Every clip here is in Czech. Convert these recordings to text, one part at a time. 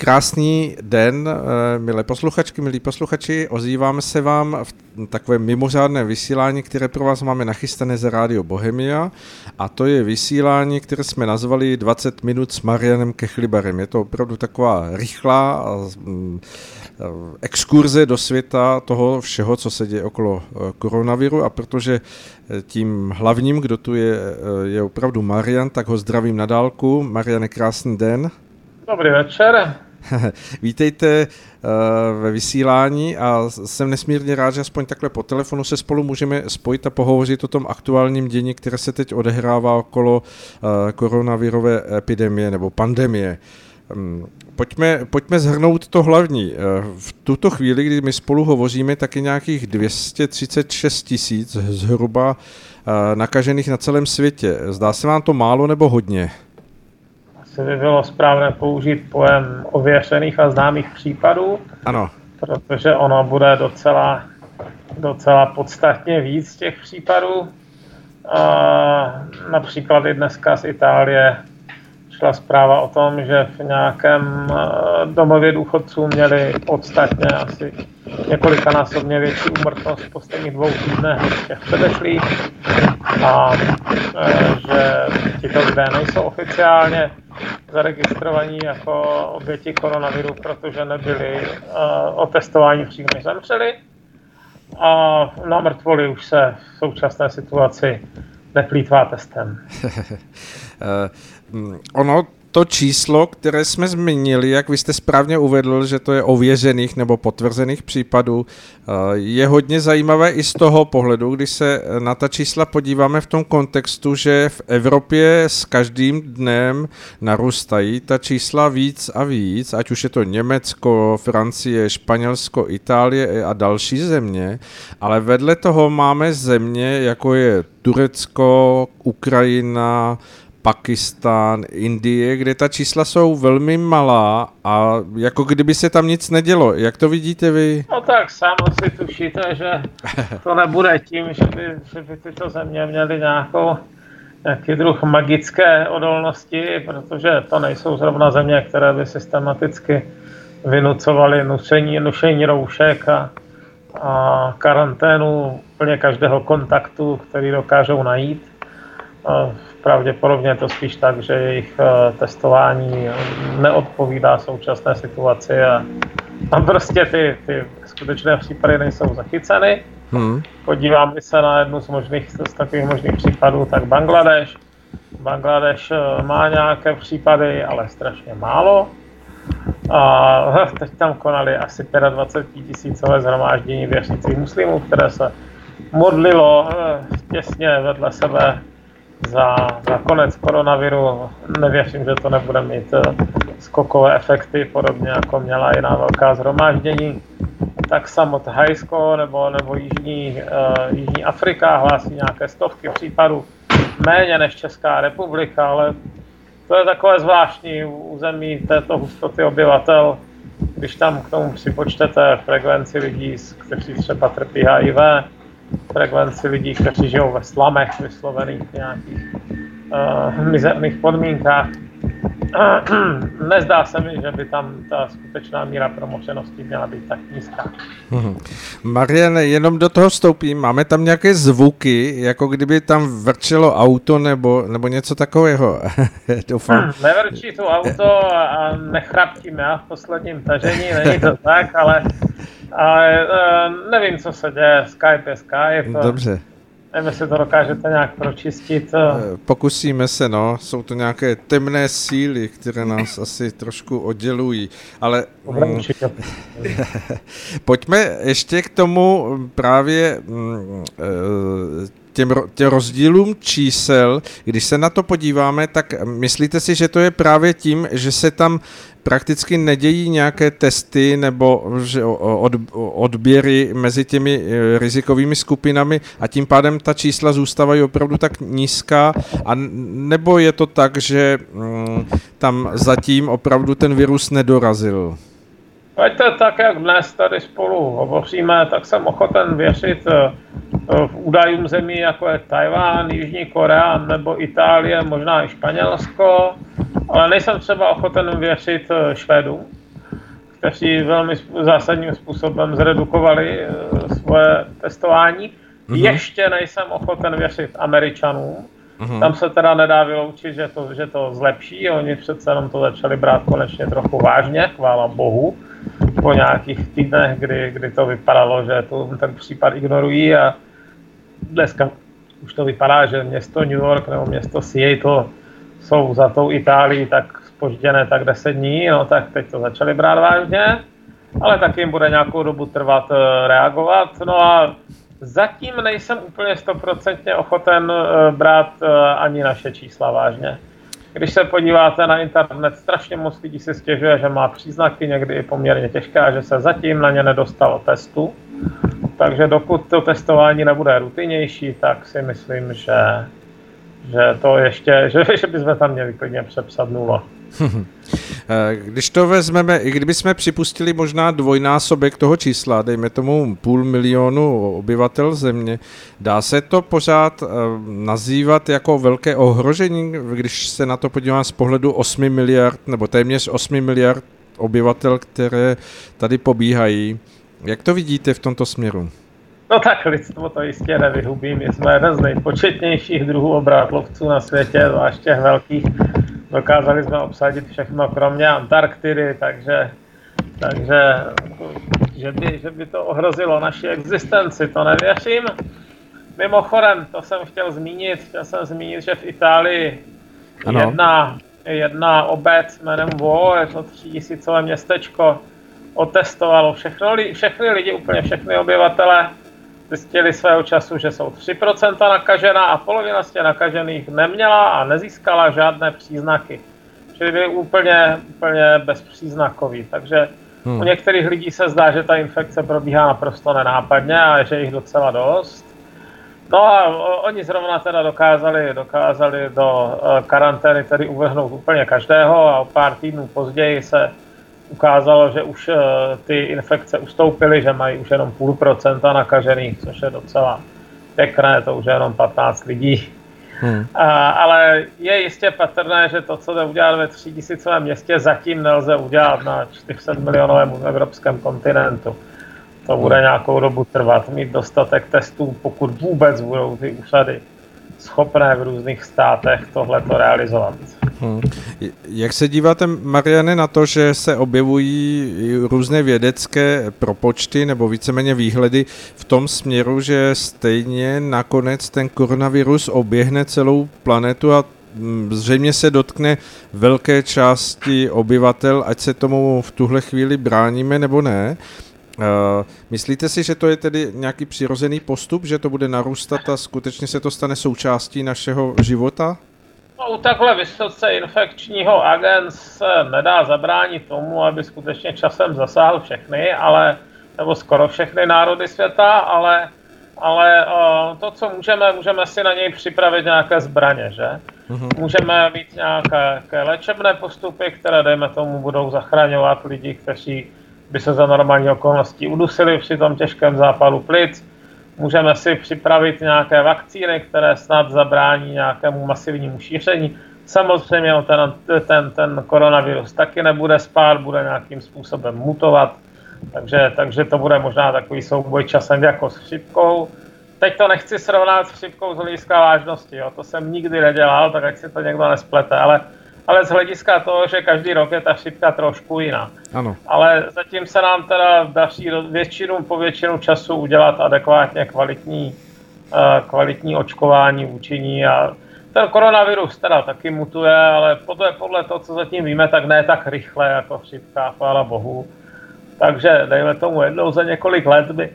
Krásný den, eh, milé posluchačky, milí posluchači. Ozýváme se vám v takovém mimořádné vysílání, které pro vás máme nachystané ze Rádio Bohemia. A to je vysílání, které jsme nazvali 20 minut s Marianem Kechlibarem. Je to opravdu taková rychlá eh, exkurze do světa toho všeho, co se děje okolo eh, koronaviru. A protože tím hlavním, kdo tu je, je opravdu Marian, tak ho zdravím na dálku. Mariane, krásný den. Dobrý večer. Vítejte uh, ve vysílání a jsem nesmírně rád, že aspoň takhle po telefonu se spolu můžeme spojit a pohovořit o tom aktuálním dění, které se teď odehrává okolo uh, koronavirové epidemie nebo pandemie. Um, pojďme, pojďme zhrnout to hlavní. Uh, v tuto chvíli, kdy my spolu hovoříme, tak je nějakých 236 tisíc zhruba nakažených na celém světě. Zdá se vám to málo nebo hodně? Asi by bylo správné použít pojem ověřených a známých případů. Ano. Protože ono bude docela, docela podstatně víc těch případů. A například i dneska z Itálie šla zpráva o tom, že v nějakém eh, domově důchodců měli podstatně asi několikanásobně větší úmrtnost v posledních dvou týdnech než těch předešlých a eh, že tito lidé nejsou oficiálně zaregistrovaní jako oběti koronaviru, protože nebyli uh, otestováni předtím, než zemřeli. A na mrtvoli už se v současné situaci neplýtvá testem. uh, ono to číslo, které jsme zmínili, jak vy jste správně uvedl, že to je ověřených nebo potvrzených případů, eh, je hodně zajímavé i z toho pohledu, když se na ta čísla podíváme v tom kontextu, že v Evropě s každým dnem narůstají ta čísla víc a víc, ať už je to Německo, Francie, Španělsko, Itálie a další země, ale vedle toho máme země, jako je Turecko, Ukrajina, Pakistán, Indie, kde ta čísla jsou velmi malá a jako kdyby se tam nic nedělo. Jak to vidíte vy? No tak sám si tušíte, že to nebude tím, že by, že by tyto země měly nějakou nějaký druh magické odolnosti, protože to nejsou zrovna země, které by systematicky vynucovaly nušení, nušení roušek a, a karanténu úplně každého kontaktu, který dokážou najít. Pravděpodobně je to spíš tak, že jejich eh, testování neodpovídá současné situaci a tam prostě ty, ty skutečné případy nejsou zachyceny. Hmm. Podívám se na jednu z možných, z takových možných případů, tak Bangladeš. Bangladeš eh, má nějaké případy, ale strašně málo. A teď tam konali asi 25 tisícové zhromáždění věřících muslimů, které se modlilo eh, těsně vedle sebe za, za konec koronaviru. Nevěřím, že to nebude mít eh, skokové efekty, podobně jako měla jiná velká zhromáždění. Tak samo Thajsko nebo, nebo Jižní, uh, Jižní Afrika hlásí nějaké stovky případů, méně než Česká republika, ale to je takové zvláštní území této hustoty obyvatel, když tam k tomu připočtete frekvenci lidí, kteří třeba trpí HIV, frekvenci lidí, kteří žijou ve slamech vyslovených nějakých uh, mizerných podmínkách. Uh, nezdá se mi, že by tam ta skutečná míra promočenosti měla být tak nízká. Hmm. Marian, jenom do toho vstoupím. Máme tam nějaké zvuky, jako kdyby tam vrčelo auto nebo, nebo něco takového. Doufám. Hmm, nevrčí to auto a nechraptím já v posledním tažení, není to tak, ale ale uh, nevím, co se děje. Skype je Skype. Dobře. Nevím, jestli to dokážete nějak pročistit. Eh. Pokusíme se, no. Jsou to nějaké temné síly, které nás asi trošku oddělují. Ale mm, pojďme ještě k tomu právě mm, eh, těm, těm rozdílům čísel, když se na to podíváme, tak myslíte si, že to je právě tím, že se tam prakticky nedějí nějaké testy nebo od, odběry mezi těmi e, rizikovými skupinami a tím pádem ta čísla zůstávají opravdu tak nízká a nebo je to tak, že mm, tam zatím opravdu ten virus nedorazil? Ať to tak, jak dnes tady spolu hovoříme, tak jsem ochoten věřit e, v údajům zemí, jako je Tajván, Jižní Korea nebo Itálie, možná i Španělsko, ale nejsem třeba ochoten věřit eh, Švédům, kteří velmi zásadním způsobem zredukovali eh, svoje testování. Mm-hmm. Ještě nejsem ochoten věřit Američanům. Mm-hmm. Tam se teda nedá vyloučit, že to, že to zlepší. Oni přece jenom to začali brát konečně trochu vážně, chvála bohu. Po nějakých týdnech, kdy, kdy to vypadalo, že to, ten případ ignorují a dneska už to vypadá, že město New York nebo město Seattle jsou za tou Itálií tak spožděné tak 10 dní, no tak teď to začali brát vážně, ale taky jim bude nějakou dobu trvat eh, reagovat. No a zatím nejsem úplně stoprocentně ochoten eh, brát eh, ani naše čísla vážně. Když se podíváte na internet, strašně moc lidí si stěžuje, že má příznaky někdy i poměrně těžké a že se zatím na ně nedostalo testu. Takže dokud to testování nebude rutinnější, tak si myslím, že, že to ještě, že, že bychom tam měli klidně přepsat nula. Když to vezmeme, i kdyby jsme připustili možná dvojnásobek toho čísla, dejme tomu půl milionu obyvatel země, dá se to pořád eh, nazývat jako velké ohrožení, když se na to podívám z pohledu 8 miliard nebo téměř 8 miliard obyvatel, které tady pobíhají. Jak to vidíte v tomto směru? No tak lidstvo to jistě nevyhubí. My jsme jeden z nejpočetnějších druhů obrátlovců na světě, zvlášť těch velkých. Dokázali jsme obsadit všechno kromě Antarktidy, takže, takže že, by, že by to ohrozilo naši existenci, to nevěřím. Mimochodem, to jsem chtěl zmínit, chtěl jsem zmínit, že v Itálii ano. jedna, jedna obec jménem Vo, je to třítisícové městečko, otestovalo všechno, všechny lidi, úplně všechny obyvatele, zjistili svého času, že jsou 3% nakažená a polovina z těch nakažených neměla a nezískala žádné příznaky. Čili byli úplně, úplně bezpříznakový. Takže hmm. u některých lidí se zdá, že ta infekce probíhá naprosto nenápadně a že jich docela dost. No a oni zrovna teda dokázali, dokázali do eh, karantény tedy uvrhnout úplně každého a o pár týdnů později se ukázalo, že už eh, ty infekce ustoupily, že mají už jenom půl procenta nakažených, což je docela pěkné, to už je jenom 15 lidí. Hmm. A, ale je jistě patrné, že to, co jde udělat ve třítisícovém městě, zatím nelze udělat na 400 milionovém evropském kontinentu. To bude hmm. nějakou dobu trvat, mít dostatek testů, pokud vůbec budou ty úřady schopné v různých státech tohle realizovat. Hmm. Jak se díváte, Mariane, na to, že se objevují různé vědecké propočty nebo víceméně výhledy v tom směru, že stejně nakonec ten koronavirus oběhne celou planetu a mm, zřejmě se dotkne velké části obyvatel, ať se tomu v tuhle chvíli bráníme nebo ne. Uh, myslíte si, že to je tedy nějaký přirozený postup, že to bude narůstat a skutečně se to stane součástí našeho života? No, u takhle vysoce infekčního agent se nedá zabránit tomu, aby skutečně časem zasáhl všechny, ale, nebo skoro všechny národy světa, ale, ale to, co můžeme, můžeme si na něj připravit nějaké zbraně, že? Mm-hmm. Můžeme mít nějaké, nějaké léčebné postupy, které, dejme tomu, budou zachraňovat lidi, kteří by se za normální okolností udusili při tom těžkém zápalu plic Můžeme si připravit nějaké vakcíny, které snad zabrání nějakému masivnímu šíření. Samozřejmě ten, ten, ten koronavirus taky nebude spát, bude nějakým způsobem mutovat, takže, takže to bude možná takový souboj časem jako s chřipkou. Teď to nechci srovnat s chřipkou z hlediska vážnosti, jo. to jsem nikdy nedělal, tak ať si to někdo nesplete, ale ale z hlediska toho, že každý rok je ta chřipka trošku jiná. Ano. Ale zatím se nám teda daří většinu po většinu času udělat adekvátně kvalitní, uh, kvalitní očkování, účinní a ten koronavirus teda taky mutuje, ale podle, podle toho, co zatím víme, tak ne tak rychle jako chřipka, chvála bohu. Takže dejme tomu jednou za několik let by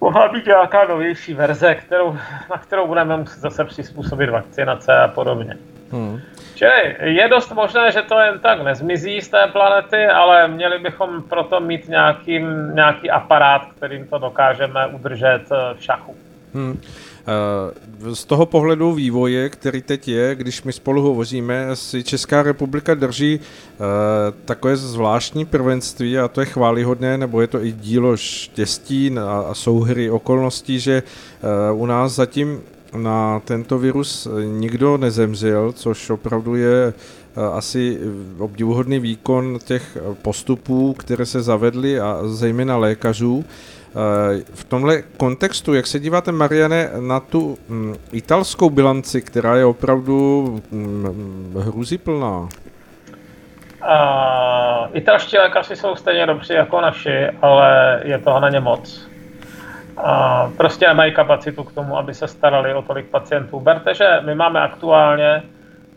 mohla být nějaká novější verze, kterou, na kterou budeme muset zase přizpůsobit vakcinace a podobně. Hmm. Čili je dost možné, že to jen tak nezmizí z té planety, ale měli bychom proto mít nějaký, nějaký aparát, kterým to dokážeme udržet eh, v šachu. Hmm. Eh, z toho pohledu vývoje, který teď je, když my spolu hovoříme, si Česká republika drží eh, takové zvláštní prvenství a to je chválihodné, nebo je to i dílo štěstí a souhry okolností, že u nás zatím na tento virus nikdo nezemřel, což opravdu je asi obdivuhodný výkon těch postupů, které se zavedly a zejména lékařů. V tomhle kontextu, jak se díváte, Mariane, na tu mm, italskou bilanci, která je opravdu mm, hrůziplná? Uh, italští lékaři jsou stejně dobří jako naši, ale je toho na ně moc. Uh, prostě nemají kapacitu k tomu, aby se starali o tolik pacientů. Berte, že my máme aktuálně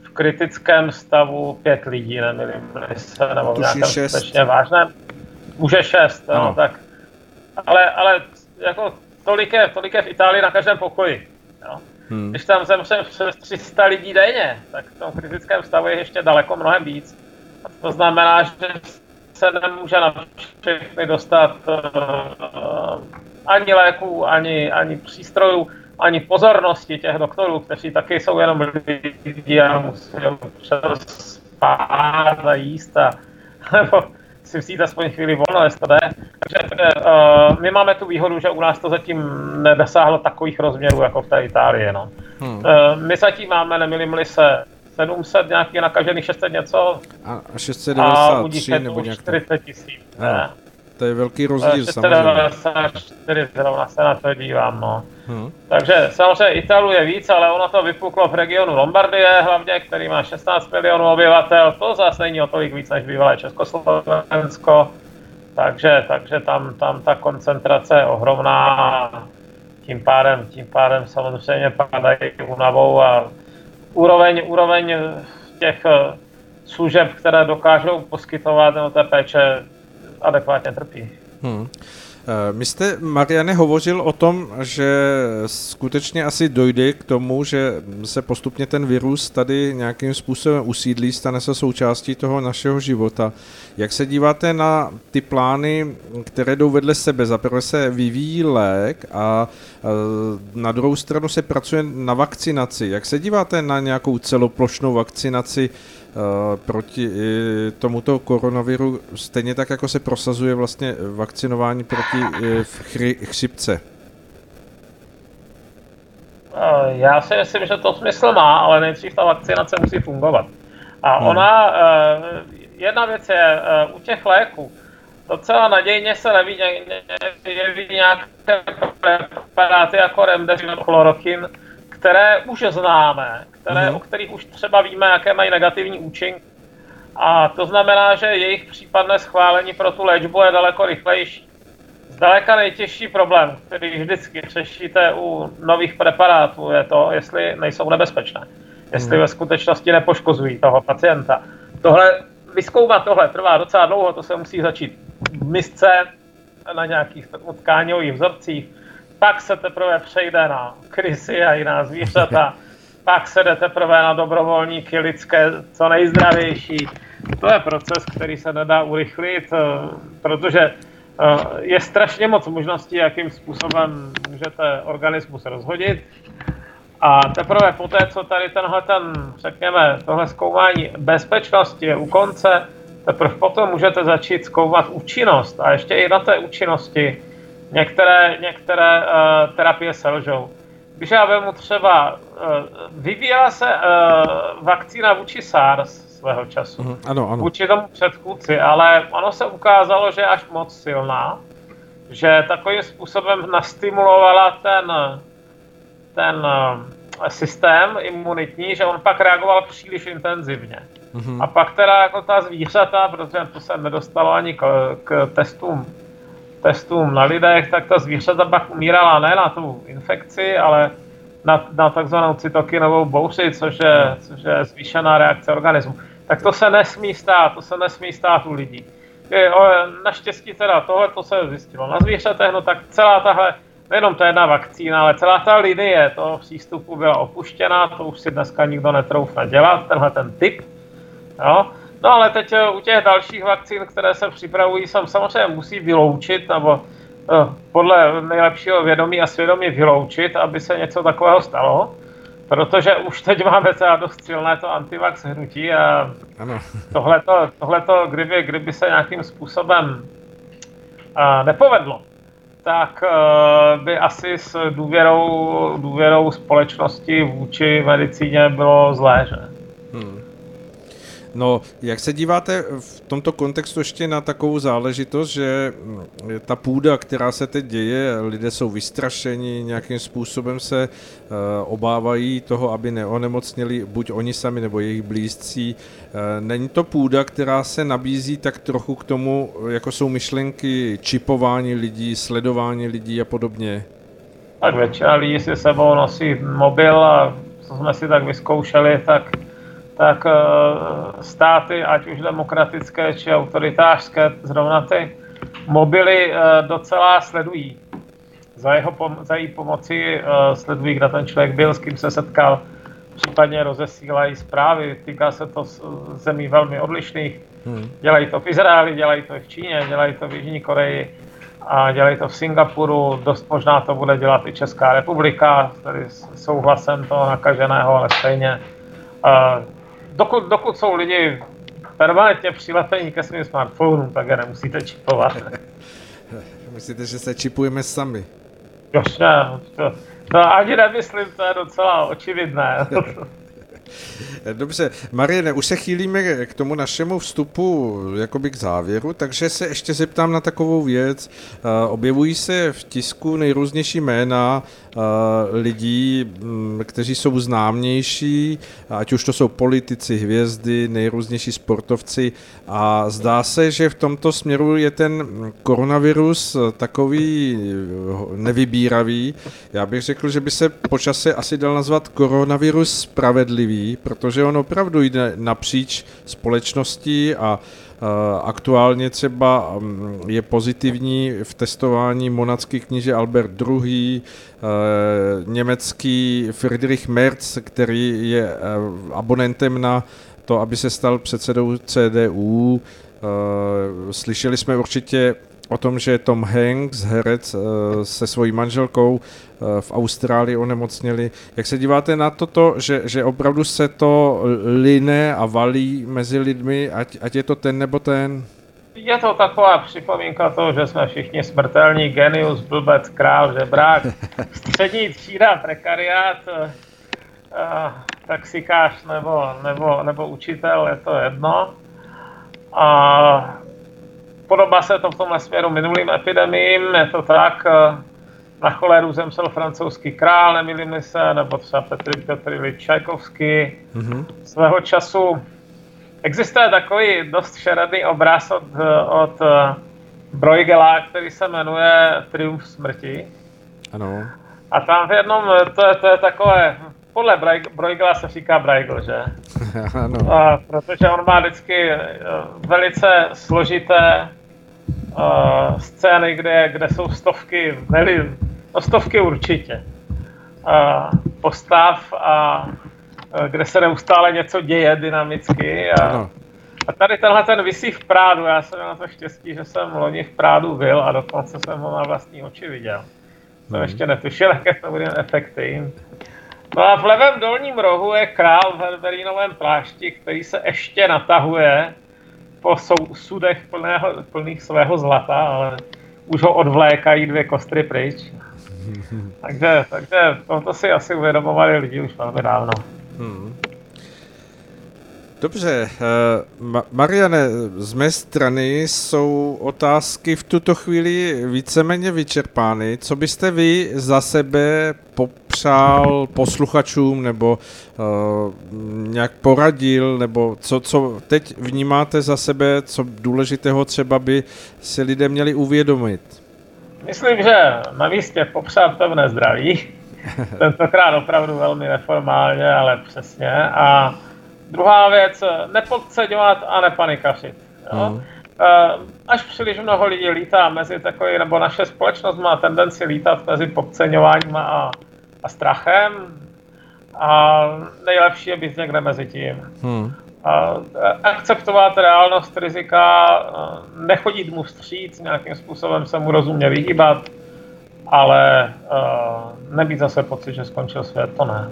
v kritickém stavu pět lidí, nemilím se, nebo v nějakém skutečně vážném. Může šest, no. no, tak ale, ale jako tolik je, tolik je v Itálii na každém pokoji. Jo. Hmm. Když tam zemře přes 300 lidí denně, tak v tom kritickém stavu je ještě daleko mnohem víc. A to znamená, že se nemůže na všechny dostat uh, ani léků, ani, ani přístrojů, ani pozornosti těch doktorů, kteří taky jsou jenom lidi a musí spát a jíst a nebo si vzít aspoň chvíli volno, jestli to jde. Takže uh, my máme tu výhodu, že u nás to zatím nedosáhlo takových rozměrů, jako v té Itálii. No. Hmm. Uh, my zatím máme, nemilím se, 700 nějakých nakažených, 600 něco. A 693 a nebo nějak 40 tisíc. To je velký rozdíl 694 zrovna se na to dívám, no. Hmm. Takže samozřejmě Italu je víc, ale ono to vypuklo v regionu Lombardie hlavně, který má 16 milionů obyvatel. To zase není o tolik víc než bývalé Československo. Takže, takže tam, tam ta koncentrace je ohromná. Tím pádem, tím pádem samozřejmě padají únavou a úroveň, úroveň těch eh, služeb, které dokážou poskytovat nebo té péče adekvátně trpí. Hmm. Eh, my jste, Mariane, hovořil o tom, že skutečně asi dojde k tomu, že se postupně ten virus tady nějakým způsobem usídlí, stane se součástí toho našeho života. Jak se díváte na ty plány, které jdou vedle sebe? Zaprvé se vyvíjí lék a eh, na druhou stranu se pracuje na vakcinaci. Jak se díváte na nějakou celoplošnou vakcinaci Eh, proti eh, tomuto koronaviru, stejně tak, jako se prosazuje vlastně vakcinování proti eh, chry, chřipce? Já si myslím, že to smysl má, ale nejdřív ta vakcinace musí fungovat. A hmm. ona, jedna věc je u těch léků, docela nadějně se neví, jeví nějaké preparáty jako remdesivir, chlorokin, které už známe, které, mm-hmm. o kterých už třeba víme, jaké mají negativní účinky. A to znamená, že jejich případné schválení pro tu léčbu je daleko rychlejší. Zdaleka nejtěžší problém, který vždycky řešíte u nových preparátů, je to, jestli nejsou nebezpečné. Jestli mm. ve skutečnosti nepoškozují toho pacienta. Tohle, vyskoumat tohle trvá docela dlouho, to se musí začít v misce na nějakých tkáňových vzorcích, pak se teprve přejde na krysy a jiná zvířata, pak se jde teprve na dobrovolníky lidské, co nejzdravější. To je proces, který se nedá urychlit, eh, protože eh, je strašně moc možností, jakým způsobem můžete organismus rozhodit. A teprve poté, co tady tenhle ten, řekněme, tohle zkoumání bezpečnosti je u konce, teprve potom můžete začít zkoumat účinnost. A ještě i na té účinnosti některé, některé uh, terapie selžou. Když já vemu třeba, uh, vyvíjela se uh, vakcína vůči SARS svého času, mm, ano, ano. vůči tomu předchůdci, ale ono se ukázalo, že je až moc silná, že takovým způsobem nastimulovala ten, ten uh, systém imunitní, že on pak reagoval příliš intenzivně. Mm-hmm. A pak teda jako ta zvířata, protože to se nedostalo ani k, k testům testům na lidech, tak ta zvířata pak umírala ne na tu infekci, ale na, na takzvanou cytokinovou bouři, což je, což je zvýšená reakce organismu. Tak to se nesmí stát, to se nesmí stát u lidí. Naštěstí teda tohle to se zjistilo na zvířatech, no tak celá tahle, nejenom ta jedna vakcína, ale celá ta linie toho přístupu byla opuštěna, to už si dneska nikdo netroufne dělat, tenhle ten typ. Jo? No ale teď eh, u těch dalších vakcín, které se připravují, se samozřejmě musí vyloučit, nebo eh, podle nejlepšího vědomí a svědomí vyloučit, aby se něco takového stalo. Protože už teď máme třeba dost silné to antivax hnutí a tohleto, tohleto kdyby, kdyby se nějakým způsobem a, nepovedlo, tak by asi s důvěrou, důvěrou společnosti vůči medicíně bylo zlé, že? Hmm. No, jak se díváte v tomto kontextu ještě na takovou záležitost, že mm, ta půda, která se teď děje, lidé jsou vystrašeni, nějakým způsobem se uh, obávají toho, aby neonemocněli buď oni sami nebo jejich blízcí. Uh, není to půda, která se nabízí tak trochu k tomu, jako jsou myšlenky čipování lidí, sledování lidí a podobně? Tak většina lidí si sebou nosí mobil a co jsme si tak vyzkoušeli, tak tak eh, státy, ať už demokratické či autoritářské, zrovna ty mobily eh, docela sledují. Za, jeho pom- za její pomoci eh, sledují, kde ten člověk byl, s kým se setkal, případně rozesílají zprávy. Týká se to zemí velmi odlišných. Hmm. Dělají to v Izraeli, dělají to v Číně, dělají to v Jižní Koreji a dělají to v Singapuru. Dost možná to bude dělat i Česká republika, tady souhlasem toho nakaženého, ale stejně dokud, dokud jsou lidi permanentně přilepení ke svým smartphonům, tak je nemusíte čipovat. Myslíte, že se čipujeme sami? Jasně, to, to ani nemyslím, to je docela očividné. Dobře, Mariene, už se chýlíme k tomu našemu vstupu jakoby k závěru, takže se ještě zeptám na takovou věc. Eh, objevují se v tisku nejrůznější jména lidí, mm, kteří jsou známější, ať už to jsou politici, hvězdy, nejrůznější sportovci a zdá se, že v tomto směru je ten koronavirus takový nevybíravý. Já bych řekl, že by se počase asi dal nazvat koronavirus spravedlivý, protože on opravdu jde napříč společností a aktuálně třeba mm, je pozitivní v testování monacký kníže Albert II., německý Friedrich Merz, který je abonentem na to, aby se stal předsedou CDU. Slyšeli jsme určitě o tom, že Tom Hanks, herec eh, se svojí manželkou eh, v Austrálii onemocněli. Jak se díváte na toto, že, že opravdu se to line a valí mezi lidmi, ať, ať je to ten nebo ten? Je to taková připomínka toho, že jsme všichni smrtelní genius, blbec, král, žebrák, střední třída, prekariát, uh, taxikář nebo, nebo, nebo učitel, je to jedno. A Podobá se to v tomhle směru minulým epidemím, je to tak, eh, na choleru zemřel francouzský král, nemýlím se, nebo třeba Petr Petr Čajkovský. Mm-hmm. Svého času existuje takový dost šeredný obraz od, od eh, Bruegela, který se jmenuje Triumf smrti. Ano. A tam v jednom, to je, to je takové, podle Bruegela se říká Bruegel, že? ano. A, protože on má vždycky eh, velice složité uh, scény, kde, kde jsou stovky, neli, no stovky určitě, uh, postav a uh, kde se neustále něco děje dynamicky. A, a tady tenhle ten vysí v Prádu, já jsem na to štěstí, že jsem loni v Prádu byl a dokonce jsem ho na vlastní oči viděl. Jsem hmm. ještě netušil, jaké to bude efekty. No a v levém dolním rohu je král v herberínovém plášti, který se ještě natahuje po sudech plného, plných svého zlata, ale už ho odvlékají dvě kostry pryč. takže, takže to si asi uvědomovali lidi už velmi dávno. Hmm. Dobře, uh, Mariane, z mé strany jsou otázky v tuto chvíli víceméně vyčerpány. Co byste vy za sebe popřál posluchačům nebo uh, nějak poradil, nebo co, co teď vnímáte za sebe, co důležitého třeba by si lidé měli uvědomit? Myslím, že na místě popřát pevné zdraví. Tentokrát opravdu velmi neformálně, ale přesně. A Druhá věc, nepodceňovat a nepanikařit. Jo? Mm. Až příliš mnoho lidí lítá mezi takový, nebo naše společnost má tendenci lítat mezi podceňováním a, a strachem a nejlepší je být někde mezi tím. Hmm. A akceptovat reálnost rizika, nechodit mu vstříc, nějakým způsobem se mu rozumně vyhýbat, ale uh, nebýt zase pocit, že skončil svět, to ne.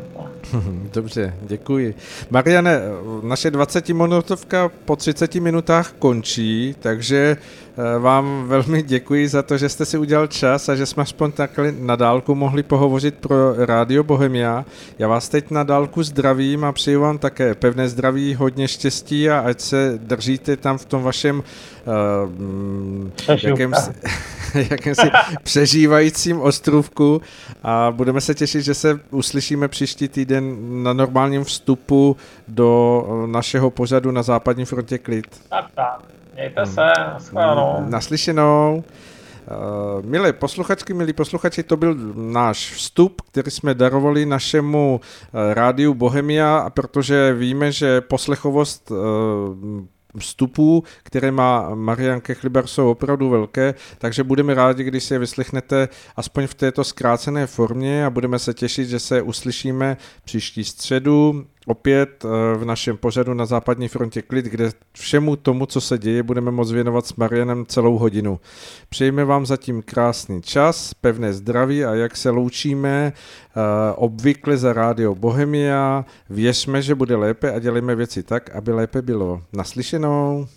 Dobře, děkuji. Mariane, naše 20 minutovka po 30 minutách končí, takže eh, vám velmi děkuji za to, že jste si udělal čas a že jsme aspoň takhle na dálku mohli pohovořit pro Rádio Bohemia. Já vás teď na dálku zdravím a přeju vám také pevné zdraví, hodně štěstí a ať se držíte tam v tom vašem uh, jakém, jakémsi přežívajícím ostrovku a budeme se těšit, že se uslyšíme příští týden na normálním vstupu do našeho pořadu na západní frontě klid. Tak, tak. Mějte se, naschledanou. Naslyšenou. Uh, milé posluchačky, milí posluchači, to byl náš vstup, který jsme darovali našemu uh, rádiu Bohemia, a protože víme, že poslechovost uh, vstupů, které má Marian Kechliber, jsou opravdu velké, takže budeme rádi, když si je vyslechnete aspoň v této zkrácené formě a budeme se těšit, že se uslyšíme příští středu opět eh, v našem pořadu na západní frontě klid, kde všemu tomu, co se děje, budeme moct věnovat s Marianem celou hodinu. Přejeme vám zatím krásný čas, pevné zdraví a jak se loučíme eh, obvykle za rádio Bohemia, věřme, že bude lépe a dělejme věci tak, aby lépe bylo. Naslyšenou.